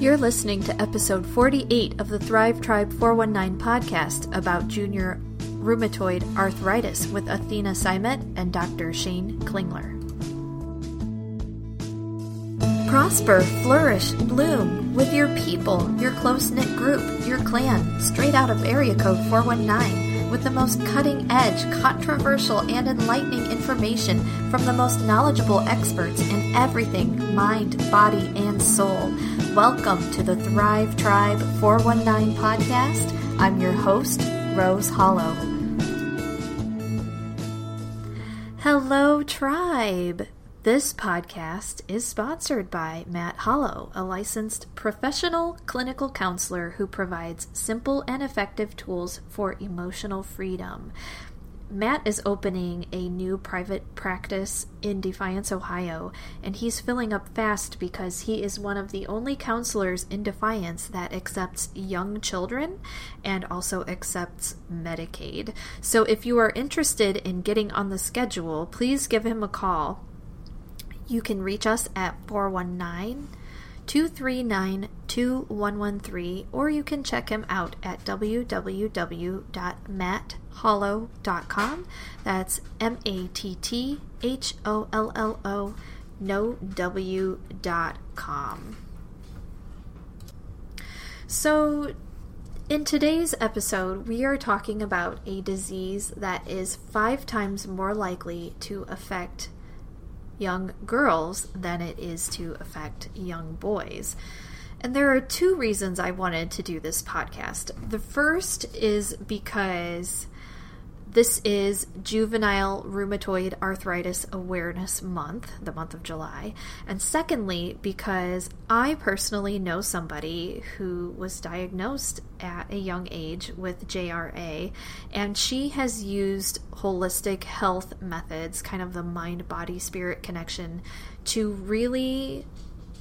You're listening to episode 48 of the Thrive Tribe 419 podcast about junior rheumatoid arthritis with Athena Simet and Dr. Shane Klingler. Prosper, flourish, bloom with your people, your close knit group, your clan, straight out of area code 419, with the most cutting edge, controversial, and enlightening information from the most knowledgeable experts in everything mind, body, and soul. Welcome to the Thrive Tribe 419 podcast. I'm your host, Rose Hollow. Hello, Tribe. This podcast is sponsored by Matt Hollow, a licensed professional clinical counselor who provides simple and effective tools for emotional freedom. Matt is opening a new private practice in Defiance, Ohio, and he's filling up fast because he is one of the only counselors in Defiance that accepts young children and also accepts Medicaid. So if you are interested in getting on the schedule, please give him a call you can reach us at 419 239 2113, or you can check him out at www.matthollow.com. That's M A T T H O L L O, no W.com. So, in today's episode, we are talking about a disease that is five times more likely to affect young girls than it is to affect young boys. And there are two reasons I wanted to do this podcast. The first is because this is Juvenile Rheumatoid Arthritis Awareness Month, the month of July. And secondly, because I personally know somebody who was diagnosed at a young age with JRA, and she has used holistic health methods, kind of the mind body spirit connection, to really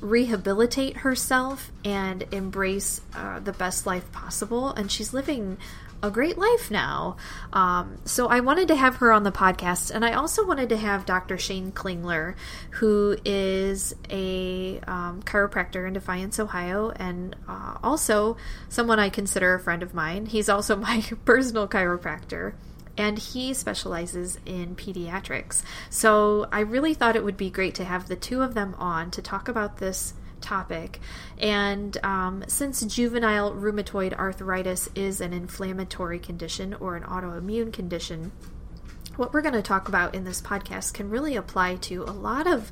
rehabilitate herself and embrace uh, the best life possible. And she's living a great life now. Um, so I wanted to have her on the podcast, and I also wanted to have Dr. Shane Klingler, who is a um, chiropractor in Defiance, Ohio, and uh, also someone I consider a friend of mine. He's also my personal chiropractor. And he specializes in pediatrics. So I really thought it would be great to have the two of them on to talk about this topic. And um, since juvenile rheumatoid arthritis is an inflammatory condition or an autoimmune condition, what we're going to talk about in this podcast can really apply to a lot of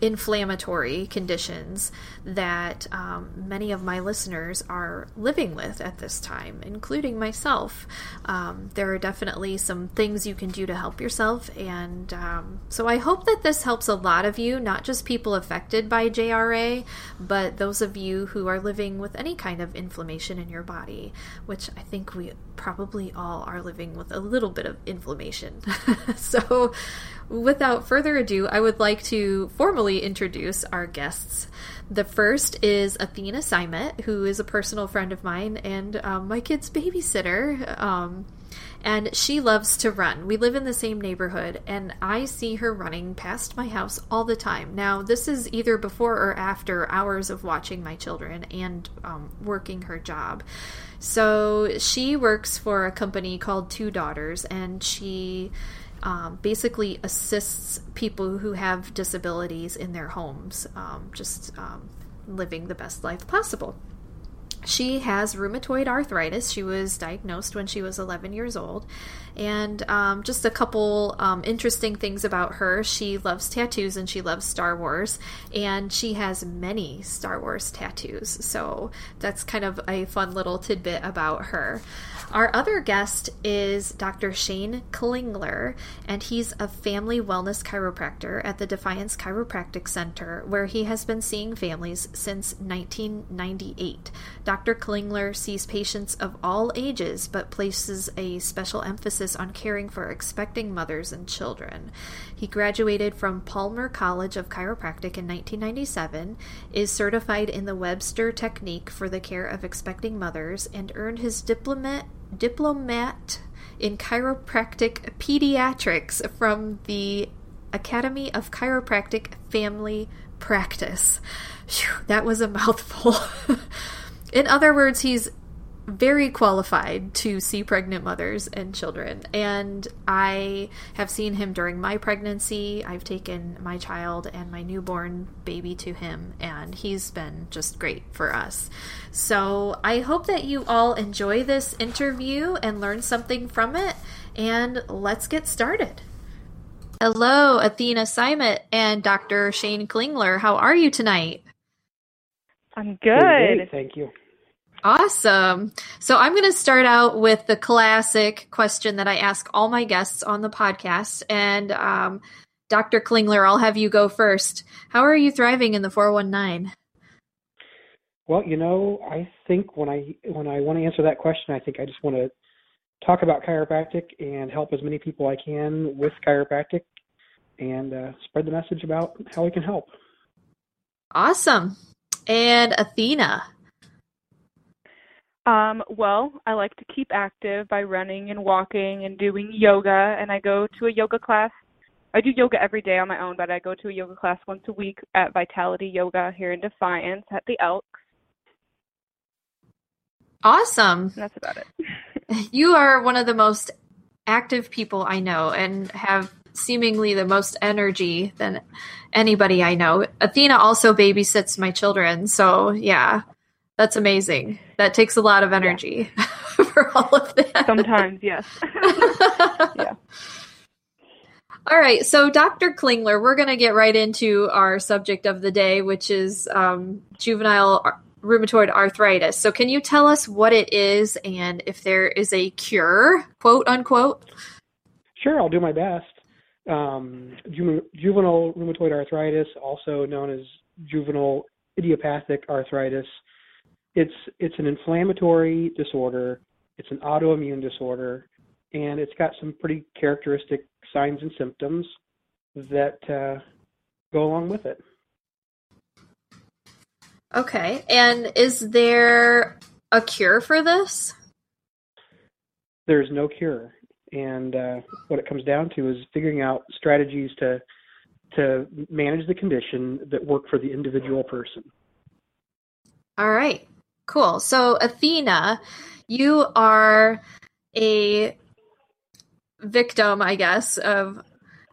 inflammatory conditions that um, many of my listeners are living with at this time, including myself. Um, there are definitely some things you can do to help yourself, and um, so I hope that this helps a lot of you, not just people affected by JRA, but those of you who are living with any kind of inflammation in your body, which I think we probably all are living with a little bit of inflammation. so, without further ado, I would like to formally introduce our guests. The first is Athena Simet, who is a personal friend of mine and um, my kid's babysitter. Um, and she loves to run. We live in the same neighborhood, and I see her running past my house all the time. Now, this is either before or after hours of watching my children and um, working her job. So, she works for a company called Two Daughters, and she um, basically assists people who have disabilities in their homes, um, just um, living the best life possible. She has rheumatoid arthritis. She was diagnosed when she was 11 years old. And um, just a couple um, interesting things about her. She loves tattoos and she loves Star Wars. And she has many Star Wars tattoos. So that's kind of a fun little tidbit about her. Our other guest is Dr. Shane Klingler, and he's a family wellness chiropractor at the Defiance Chiropractic Center, where he has been seeing families since 1998. Dr. Klingler sees patients of all ages, but places a special emphasis on caring for expecting mothers and children. He graduated from Palmer College of Chiropractic in 1997, is certified in the Webster Technique for the care of expecting mothers, and earned his diplomate diplomat in chiropractic pediatrics from the Academy of Chiropractic Family practice. Whew, that was a mouthful. In other words, he's very qualified to see pregnant mothers and children. And I have seen him during my pregnancy. I've taken my child and my newborn baby to him, and he's been just great for us. So I hope that you all enjoy this interview and learn something from it. And let's get started. Hello, Athena Simet and Dr. Shane Klingler. How are you tonight? I'm good. Thank you. Awesome. So I'm going to start out with the classic question that I ask all my guests on the podcast. And um, Dr. Klingler, I'll have you go first. How are you thriving in the 419? Well, you know, I think when I when I want to answer that question, I think I just want to talk about chiropractic and help as many people I can with chiropractic and uh, spread the message about how we can help. Awesome. And Athena. Um, well, I like to keep active by running and walking and doing yoga, and I go to a yoga class. I do yoga every day on my own, but I go to a yoga class once a week at Vitality Yoga here in Defiance at the Elks. Awesome. And that's about it. you are one of the most active people I know and have seemingly the most energy than anybody I know. Athena also babysits my children, so yeah, that's amazing. That takes a lot of energy yeah. for all of that. Sometimes, yes. yeah. All right, so Dr. Klingler, we're going to get right into our subject of the day, which is um, juvenile rheumatoid arthritis. So, can you tell us what it is and if there is a cure, quote unquote? Sure, I'll do my best. Um, ju- juvenile rheumatoid arthritis, also known as juvenile idiopathic arthritis, it's it's an inflammatory disorder. It's an autoimmune disorder, and it's got some pretty characteristic signs and symptoms that uh, go along with it. Okay. And is there a cure for this? There's no cure. And uh, what it comes down to is figuring out strategies to to manage the condition that work for the individual person. All right. Cool. So Athena, you are a victim, I guess, of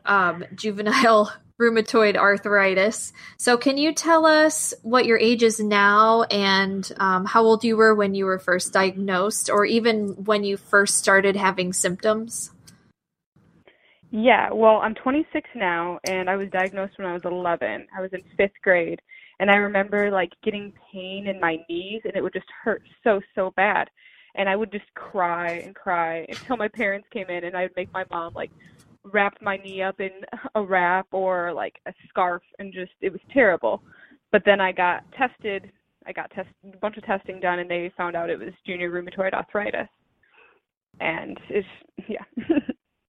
um, juvenile rheumatoid arthritis. So, can you tell us what your age is now and um, how old you were when you were first diagnosed, or even when you first started having symptoms? Yeah, well, I'm 26 now, and I was diagnosed when I was 11. I was in fifth grade, and I remember like getting pain in my knees, and it would just hurt so so bad, and I would just cry and cry until my parents came in, and I would make my mom like wrap my knee up in a wrap or like a scarf and just it was terrible. But then I got tested. I got test a bunch of testing done and they found out it was junior rheumatoid arthritis. And it's yeah.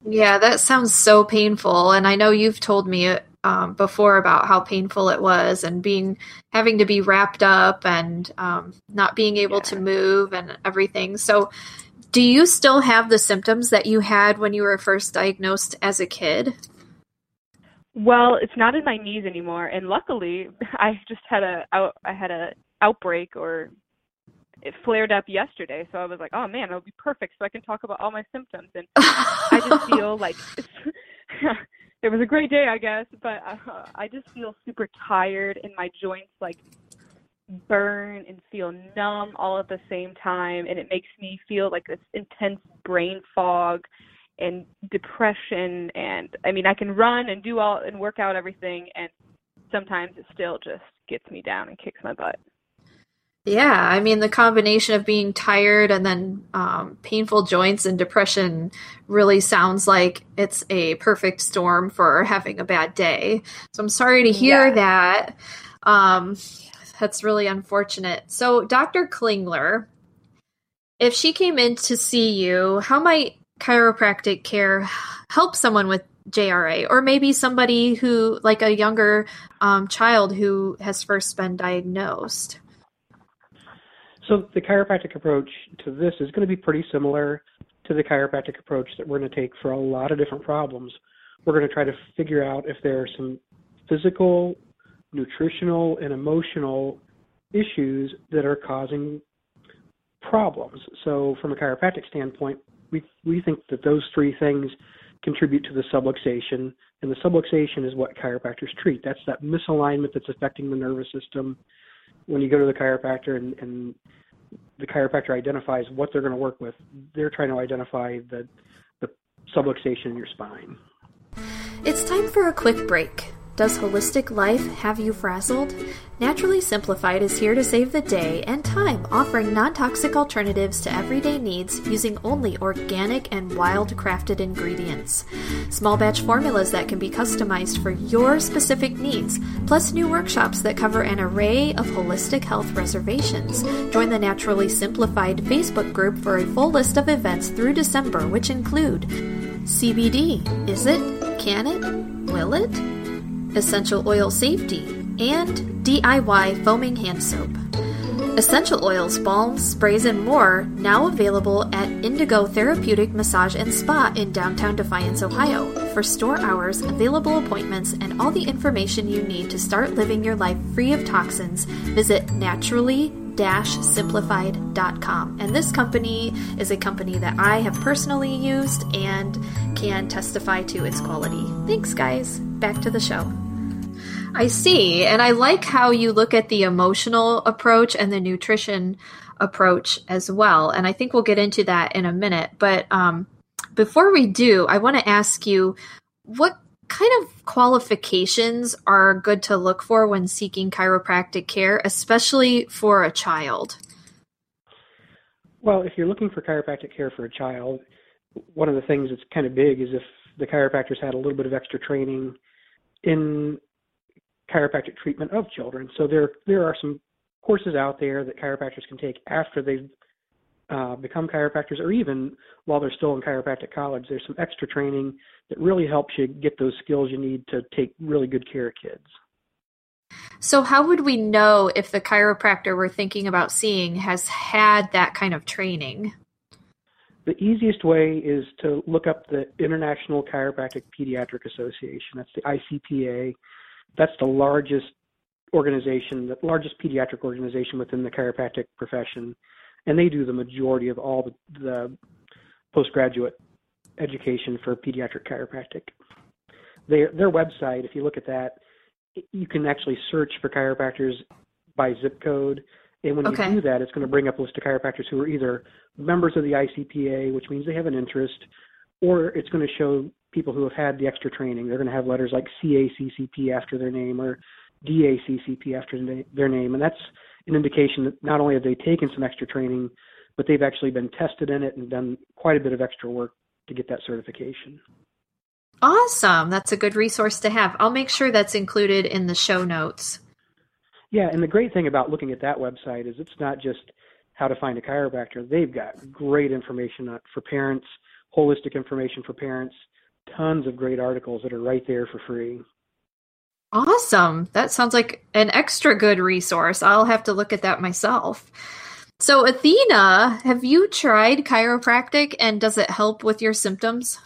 yeah, that sounds so painful and I know you've told me um, before about how painful it was and being having to be wrapped up and um, not being able yeah. to move and everything. So do you still have the symptoms that you had when you were first diagnosed as a kid? Well, it's not in my knees anymore, and luckily, I just had a I had a outbreak or it flared up yesterday. So I was like, oh man, it'll be perfect, so I can talk about all my symptoms. And I just feel like it was a great day, I guess, but uh, I just feel super tired, and my joints like burn and feel numb all at the same time and it makes me feel like this intense brain fog and depression and I mean I can run and do all and work out everything and sometimes it still just gets me down and kicks my butt. Yeah, I mean the combination of being tired and then um, painful joints and depression really sounds like it's a perfect storm for having a bad day. So I'm sorry to hear yeah. that. Um, that's really unfortunate. So, Dr. Klingler, if she came in to see you, how might chiropractic care help someone with JRA, or maybe somebody who, like a younger um, child who has first been diagnosed? So, the chiropractic approach to this is going to be pretty similar to the chiropractic approach that we're going to take for a lot of different problems. We're going to try to figure out if there are some physical nutritional and emotional issues that are causing problems. So, from a chiropractic standpoint, we we think that those three things contribute to the subluxation, and the subluxation is what chiropractors treat. That's that misalignment that's affecting the nervous system. When you go to the chiropractor and, and the chiropractor identifies what they're going to work with, they're trying to identify the the subluxation in your spine. It's time for a quick break. Does holistic life have you frazzled? Naturally Simplified is here to save the day and time, offering non toxic alternatives to everyday needs using only organic and wild crafted ingredients. Small batch formulas that can be customized for your specific needs, plus new workshops that cover an array of holistic health reservations. Join the Naturally Simplified Facebook group for a full list of events through December, which include CBD. Is it? Can it? Will it? Essential oil safety, and DIY foaming hand soap. Essential oils, balms, sprays, and more now available at Indigo Therapeutic Massage and Spa in downtown Defiance, Ohio. For store hours, available appointments, and all the information you need to start living your life free of toxins, visit naturally simplified.com. And this company is a company that I have personally used and can testify to its quality. Thanks, guys. Back to the show. I see. And I like how you look at the emotional approach and the nutrition approach as well. And I think we'll get into that in a minute. But um, before we do, I want to ask you what kind of qualifications are good to look for when seeking chiropractic care, especially for a child? Well, if you're looking for chiropractic care for a child, one of the things that's kind of big is if the chiropractors had a little bit of extra training in chiropractic treatment of children. So there there are some courses out there that chiropractors can take after they've uh, become chiropractors, or even while they're still in chiropractic college. There's some extra training that really helps you get those skills you need to take really good care of kids. So, how would we know if the chiropractor we're thinking about seeing has had that kind of training? The easiest way is to look up the International Chiropractic Pediatric Association. That's the ICPA that's the largest organization, the largest pediatric organization within the chiropractic profession, and they do the majority of all the, the postgraduate education for pediatric chiropractic. Their their website, if you look at that, you can actually search for chiropractors by zip code, and when okay. you do that, it's going to bring up a list of chiropractors who are either members of the ICPA, which means they have an interest, or it's going to show people who have had the extra training. They're going to have letters like CACCP after their name or DACCP after their name, and that's an indication that not only have they taken some extra training, but they've actually been tested in it and done quite a bit of extra work to get that certification. Awesome. That's a good resource to have. I'll make sure that's included in the show notes. Yeah, and the great thing about looking at that website is it's not just how to find a chiropractor. They've got great information uh, for parents, holistic information for parents, tons of great articles that are right there for free. Awesome. That sounds like an extra good resource. I'll have to look at that myself. So, Athena, have you tried chiropractic and does it help with your symptoms?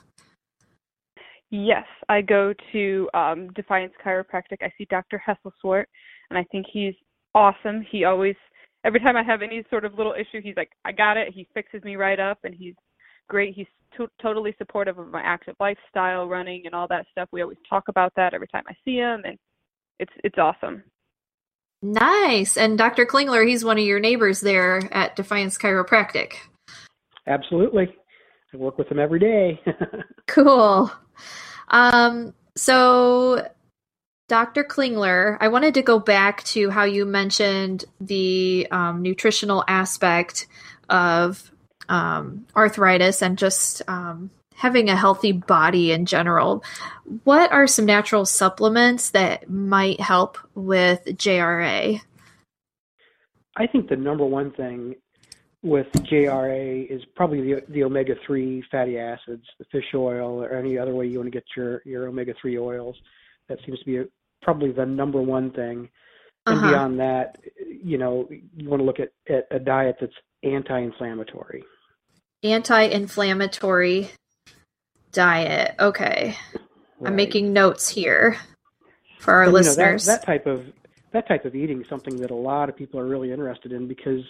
Yes, I go to um, Defiance Chiropractic. I see Dr. Hesselschwart, and I think he's awesome. He always, every time I have any sort of little issue, he's like, I got it. He fixes me right up, and he's great. He's to- totally supportive of my active lifestyle, running, and all that stuff. We always talk about that every time I see him, and it's it's awesome. Nice. And Dr. Klingler, he's one of your neighbors there at Defiance Chiropractic. Absolutely. I work with him every day. cool. Um, so, Dr. Klingler, I wanted to go back to how you mentioned the um, nutritional aspect of um, arthritis and just um, having a healthy body in general. What are some natural supplements that might help with JRA? I think the number one thing with JRA is probably the, the omega 3 fatty acids, the fish oil, or any other way you want to get your, your omega 3 oils. That seems to be a, probably the number one thing. And uh-huh. beyond that, you know, you want to look at, at a diet that's anti inflammatory anti-inflammatory diet. Okay. Right. I'm making notes here. for our And, you know, listeners. that, that type of that type of eating is something that a lot of people are really interested in because,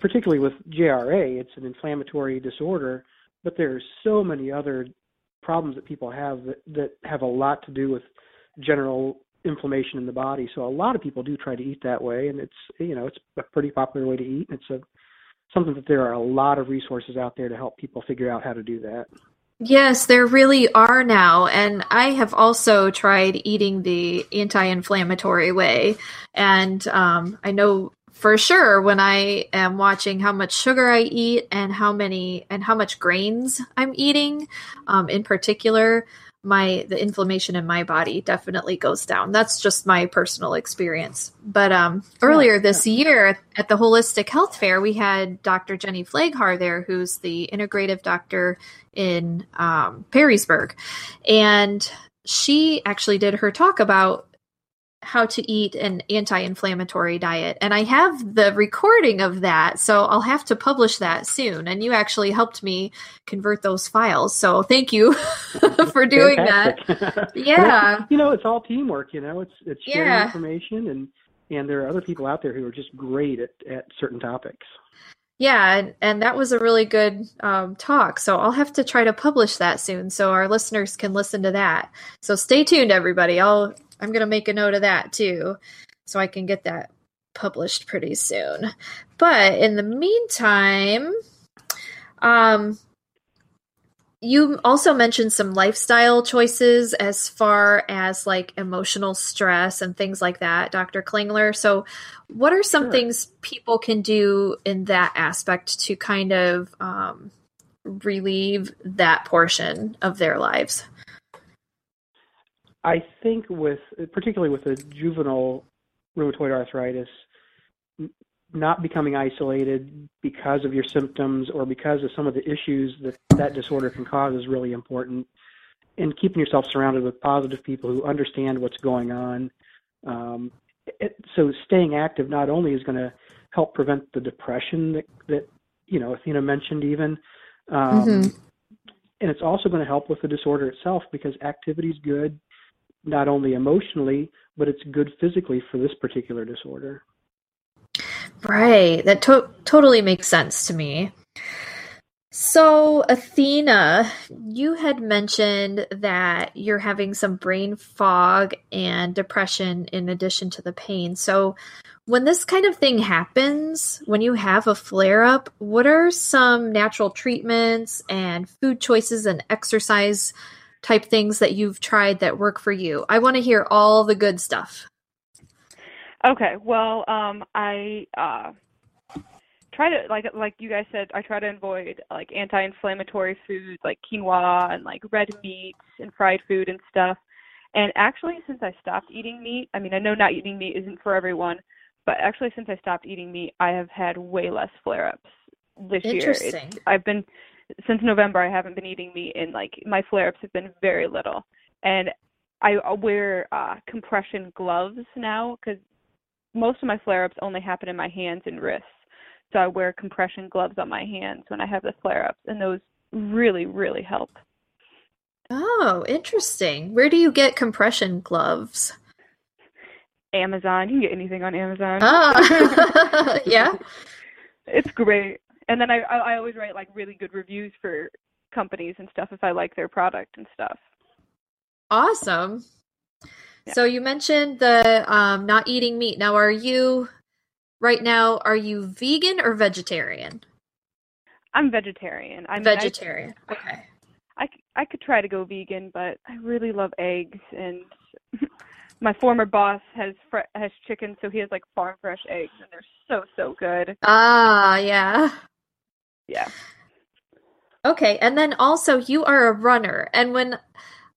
particularly with JRA, it's an inflammatory disorder, but there are so many other problems that people have that that have a lot to do with general inflammation in the body. So a lot of people do try to eat that way, and it's you know it's a pretty popular way to eat. And it's a something that there are a lot of resources out there to help people figure out how to do that. Yes, there really are now. And I have also tried eating the anti inflammatory way. And um, I know for sure when I am watching how much sugar I eat and how many and how much grains I'm eating, um, in particular, my the inflammation in my body definitely goes down. That's just my personal experience. But um, earlier this year at the Holistic Health Fair, we had Dr. Jenny Flaghar there, who's the integrative doctor in um, Perrysburg, and she actually did her talk about how to eat an anti-inflammatory diet. And i have the recording of that so i'll have to publish that soon. And you actually helped me convert those files so thank you for doing Fantastic. that yeah you know it's all teamwork you know. It's it's sharing Yeah. information and and there are other people out there who are just great at at certain topics. Yeah and, and that was a really good um, talk so i'll have to try to publish that soon so our listeners can listen to that. So stay tuned everybody. I'll i'm going to make a note of that too so i can get that published pretty soon. But in the meantime um you also mentioned some lifestyle choices as far as like emotional stress and things like that dr klingler. So what are some Sure. things people can do in that aspect to kind of um, relieve that portion of their lives I think with particularly with the juvenile rheumatoid arthritis, not becoming isolated because of your symptoms or because of some of the issues that that disorder can cause is really important. And keeping yourself surrounded with positive people who understand what's going on. Um, it, so staying active not only is going to help prevent the depression that, that you know Athena mentioned even, um, Mhm. and it's also going to help with the disorder itself because activity is good not only emotionally, but it's good physically for this particular disorder. Right. That to- totally makes sense to me. So, Athena, you had mentioned that you're having some brain fog and depression in addition to the pain. So, when this kind of thing happens, when you have a flare up, what are some natural treatments and food choices and exercise type things that you've tried that work for you? I want to hear all the good stuff. Okay, well, um, I uh, try to like like you guys said, I try to avoid like anti-inflammatory foods like quinoa and like red meats and fried food and stuff. And actually, since I stopped eating meat, I mean, I know not eating meat isn't for everyone, but actually, since I stopped eating meat, I have had way less flare-ups this year. It's- Interesting. I've been since November. I haven't been eating meat, and like my flare-ups have been very little. And I wear uh, compression gloves now because most of my flare-ups only happen in my hands and wrists. So I wear compression gloves on my hands when I have the flare-ups, and those really, really help. Oh, interesting. Where do you get compression gloves? Amazon, you can get anything on Amazon. Oh, yeah. It's great. And then I, I I always write like really good reviews for companies and stuff if I like their product and stuff. Awesome. Yeah. So you mentioned the um, not eating meat. Now, are you right now? Are you vegan or vegetarian? I'm vegetarian. I mean, I- vegetarian. Okay. I, I could try to go vegan, but I really love eggs and my former boss has fre- has chicken, so he has like farm fresh eggs and they're so so good. Ah, yeah. Yeah. Okay, and then also you are a runner, and when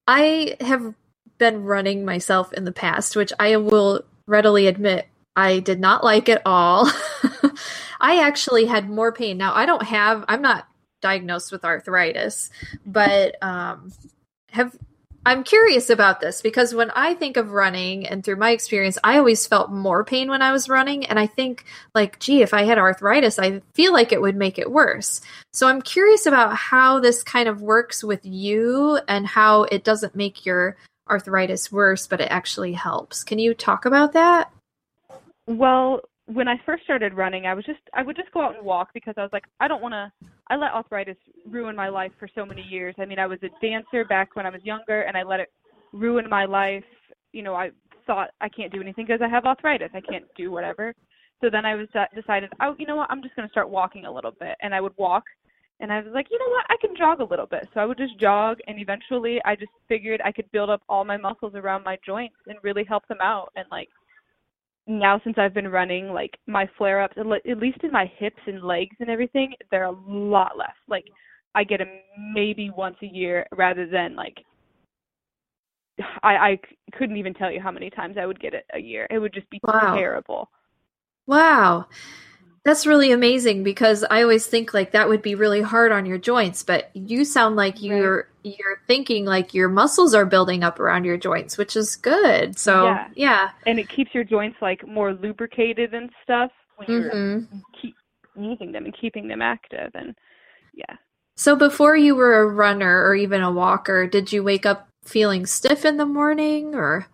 I have been running myself in the past, which I will readily admit I did not like at all. I actually had more pain. Now I don't have I'm not diagnosed with arthritis, but um have I'm curious about this because when I think of running and through my experience, I always felt more pain when I was running. And I think, like, gee, if I had arthritis, I feel like it would make it worse. So I'm curious about how this kind of works with you and how it doesn't make your arthritis worse, but it actually helps. Can you talk about that? Well, when I first started running, I was just I would just go out and walk because I was like I don't want to I let arthritis ruin my life for so many years. I mean, I was a dancer back when I was younger and I let it ruin my life. You know, I thought I can't do anything because I have arthritis. I can't do whatever. So then I was uh, decided, oh, you know what? I'm just going to start walking a little bit, and I would walk, and I was like, you know what? I can jog a little bit. So I would just jog, and eventually I just figured I could build up all my muscles around my joints and really help them out. And like now, since I've been running, like my flare ups, at least in my hips and legs and everything, they're a lot less. Like I get them maybe once a year rather than like I I couldn't even tell you how many times I would get it a year. It would just be wow. terrible. Wow. That's really amazing because I always think like that would be really hard on your joints, but you sound like you're. You're thinking like your muscles are building up around your joints, which is good. So yeah, yeah. and it keeps your joints like more lubricated and stuff when mm-hmm. you're keep using them and keeping them active, and yeah. So before you were a runner or even a walker, did you wake up feeling stiff in the morning or?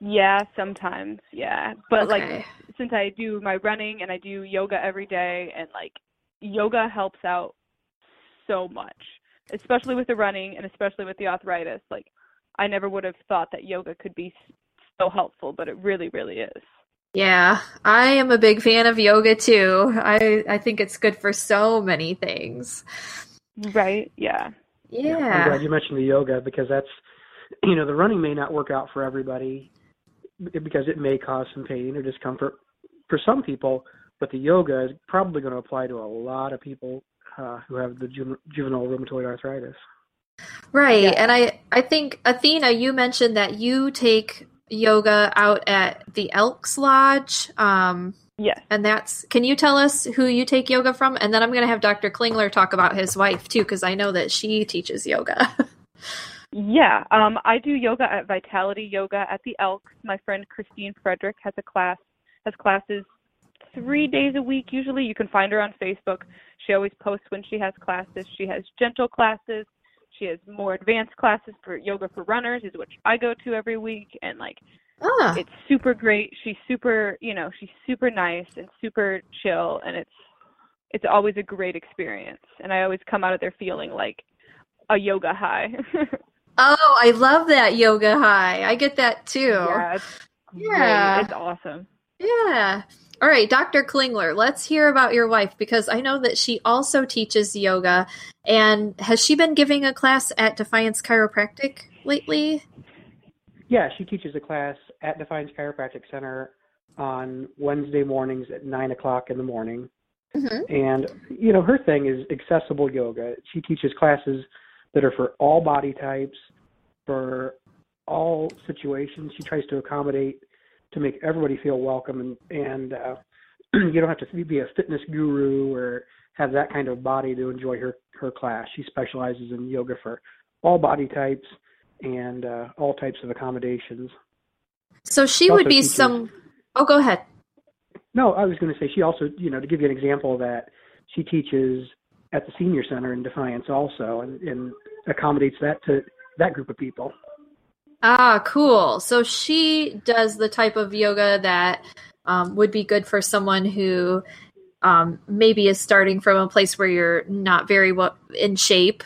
Yeah, sometimes. Yeah, but okay. like since I do my running and I do yoga every day and like yoga helps out so much, especially with the running and especially with the arthritis. Like I never would have thought that yoga could be so helpful, but it really really is. Yeah, I am a big fan of yoga too. I I think it's good for so many things. Right? Yeah. Yeah. I'm glad you mentioned the yoga because that's you know, the running may not work out for everybody because it may cause some pain or discomfort for some people, but the yoga is probably going to apply to a lot of people uh, who have the ju- juvenile rheumatoid arthritis. Right, yeah. and I I think Athena, you mentioned that you take yoga out at the Elks Lodge. Um, yes, and that's. Can you tell us who you take yoga from? And then I'm going to have Dr. Klingler talk about his wife too, because I know that she teaches yoga. yeah, um, I do yoga at Vitality Yoga at the Elks. My friend Christine Frederick has a class has classes three days a week usually. You can find her on Facebook. She always posts when she has classes. She has gentle classes. She has more advanced classes for yoga for runners, is which I go to every week, and like ah. it's super great. She's super, you know, she's super nice and super chill, and it's it's always a great experience. And I always come out of there feeling like a yoga high. oh, I love that yoga high. I get that too. Yeah, it's yeah, great. it's awesome. Yeah. All right, Dr. Klingler, let's hear about your wife because I know that she also teaches yoga. And has she been giving a class at Defiance Chiropractic lately? Yeah, she teaches a class at Defiance Chiropractic Center on Wednesday mornings at 9 o'clock in the morning. Mm-hmm. And, you know, her thing is accessible yoga. She teaches classes that are for all body types, for all situations. She tries to accommodate to make everybody feel welcome and and uh, you don't have to be a fitness guru or have that kind of body to enjoy her her class. She specializes in yoga for all body types and uh, all types of accommodations. So she, she would be teaches, some. Oh, go ahead. No, I was going to say she also, you know, to give you an example of that, she teaches at the senior center in Defiance also, and, and accommodates that to that group of people. Ah, cool. So she does the type of yoga that um, would be good for someone who um, maybe is starting from a place where you're not very well in shape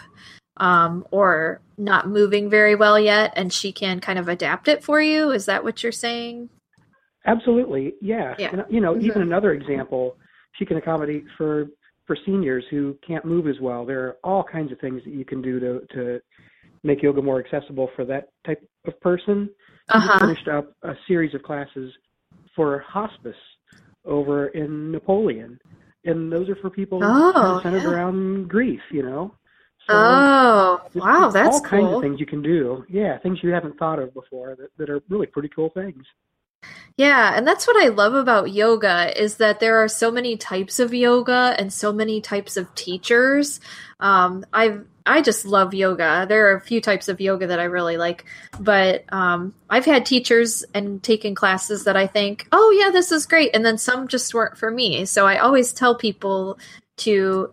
um, or not moving very well yet, and she can kind of adapt it for you. Is that what you're saying? Absolutely, yeah. yeah. And, you know, mm-hmm. even another example, she can accommodate for for seniors who can't move as well. There are all kinds of things that you can do to to make yoga more accessible for that type of person. Uh-huh. Finished up a series of classes for hospice over in Napoleon, and those are for people oh, centered yeah. around grief. You know. So oh wow, that's all cool. kinds of things you can do. Yeah, things you haven't thought of before that, that are really pretty cool things. Yeah, and that's what I love about yoga is that there are so many types of yoga and so many types of teachers. Um, I've I just love yoga. There are a few types of yoga that I really like, but um, I've had teachers and taken classes that I think, oh yeah, this is great, and then some just weren't for me. So I always tell people to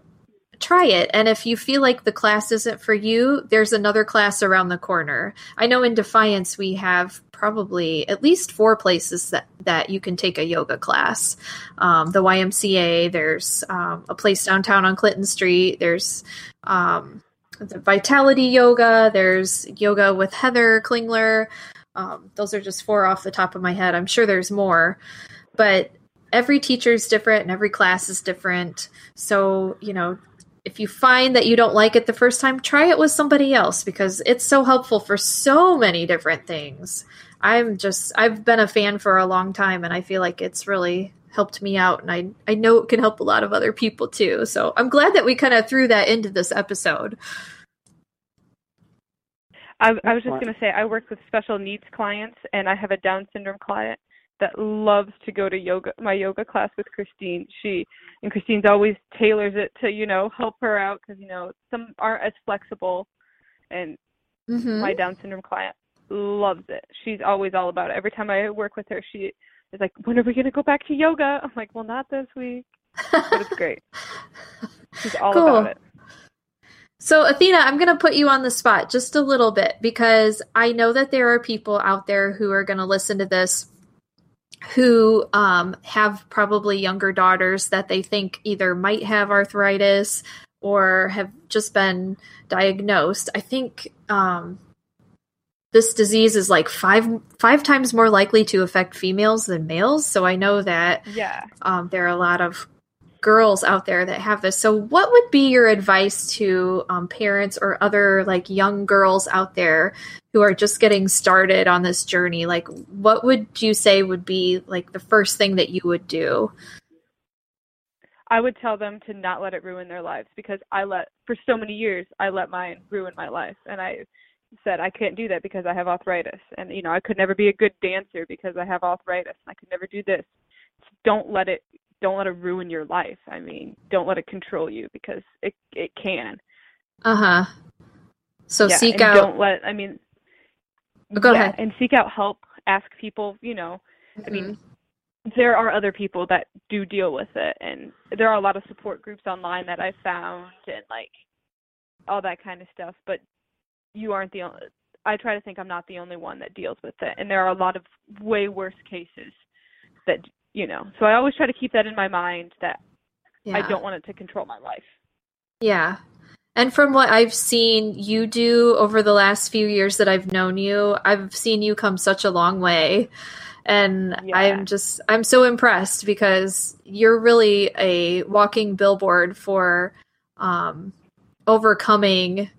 try it. And if you feel like the class isn't for you, there's another class around the corner. I know in Defiance we have probably at least four places that, that you can take a yoga class. Um, the YMCA, there's um, a place downtown on Clinton Street, there's um, Vitality Yoga, there's yoga with Heather Klingler. Um, those are just four off the top of my head. I'm sure there's more, but every teacher is different and every class is different. So, you know, if you find that you don't like it the first time, try it with somebody else because it's so helpful for so many different things. I'm just, I've been a fan for a long time and I feel like it's really helped me out and I, I know it can help a lot of other people too. So I'm glad that we kind of threw that into this episode. I, I was just going to say, I work with special needs clients and I have a Down syndrome client that loves to go to yoga my yoga class with Christine. She and Christine's always tailors it to you know help her out because you know some aren't as flexible, and mm-hmm. my Down syndrome client loves it. She's always all about it. Every time I work with her, she is like, "When are we gonna go back to yoga?" I'm like, "Well, not this week," but it's great. She's all cool. about it. So, Athena, I'm going to put you on the spot just a little bit because I know that there are people out there who are going to listen to this who um, have probably younger daughters that they think either might have arthritis or have just been diagnosed. I think um, this disease is like five five times more likely to affect females than males. So I know that yeah, um, there are a lot of girls out there that have this. So, what would be your advice to um, parents or other like young girls out there who are just getting started on this journey? Like, what would you say would be like the first thing that you would do? I would tell them to not let it ruin their lives because I let for so many years I let mine ruin my life and I said I can't do that because I have arthritis and you know I could never be a good dancer because I have arthritis and I could never do this. Don't let it don't let it ruin your life. I mean, don't let it control you because it it can. Uh huh. So yeah, seek out. Don't let. I mean. Go yeah, ahead. And seek out help. Ask people. You know. Mm-hmm. I mean, there are other people that do deal with it, and there are a lot of support groups online that I found, and like all that kind of stuff. But you aren't the only. I try to think I'm not the only one that deals with it, and there are a lot of way worse cases that you know so i always try to keep that in my mind that yeah. i don't want it to control my life yeah and from what i've seen you do over the last few years that i've known you i've seen you come such a long way and yeah. i'm just i'm so impressed because you're really a walking billboard for um, overcoming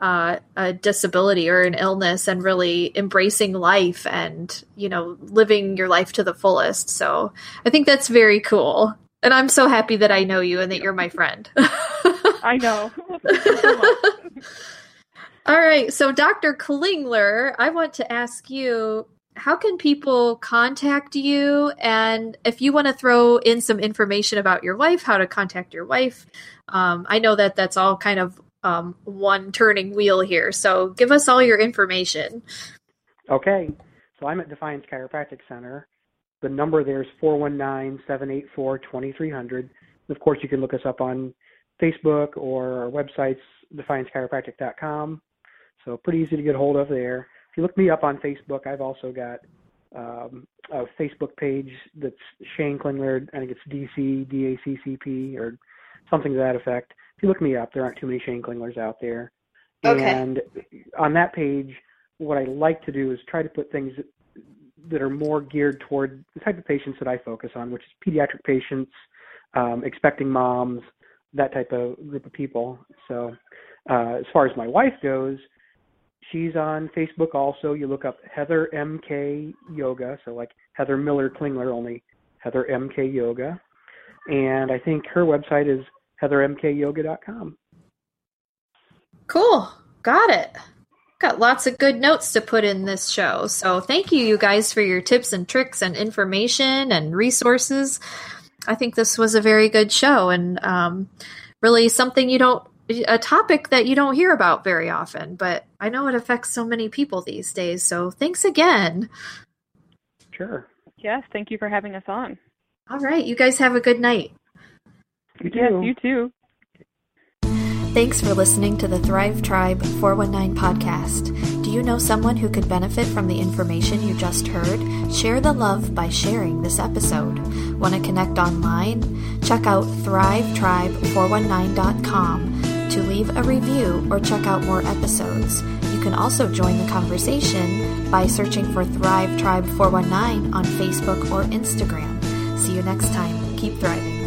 uh, a disability or an illness and really embracing life and you know living your life to the fullest. So i think that's very cool. And i'm so happy that i know you and that you're my friend. I know. All right. So dr klingler i want to ask you how can people contact you? And if you want to throw in some information about your wife how to contact your wife um, i know that that's all kind of um, one turning wheel here. So give us all your information. Okay. So I'm at Defiance Chiropractic Center. The number there is 419 784 2300. Of course, you can look us up on Facebook or our websites, defiancechiropractic.com. So pretty easy to get hold of there. If you look me up on Facebook, I've also got um, a Facebook page that's Shane Klingler. I think it's DC DACCP or something to that effect if you look me up, there aren't too many Shane Klinglers out there. Okay. And on that page, what I like to do is try to put things that are more geared toward the type of patients that I focus on, which is pediatric patients, um, expecting moms, that type of group of people. So, uh, as far as my wife goes, she's on Facebook also. You look up Heather MK Yoga, so like Heather Miller Klingler, only Heather MK Yoga. And I think her website is heathermkyoga.com. Cool. Got it. Got lots of good notes to put in this show. So thank you, you guys, for your tips and tricks and information and resources. I think this was a very good show and um, really something you don't, a topic that you don't hear about very often, but I know it affects so many people these days. So thanks again. Sure. Yes, thank you for having us on. All right. You guys have a good night. You too. Yes, you too. Thanks for listening to the Thrive Tribe 419 podcast. Do you know someone who could benefit from the information you just heard? Share the love by sharing this episode. Want to connect online? Check out thrivetribe419.com to leave a review or check out more episodes. You can also join the conversation by searching for Thrive Tribe 419 on Facebook or Instagram. See you next time. Keep thriving.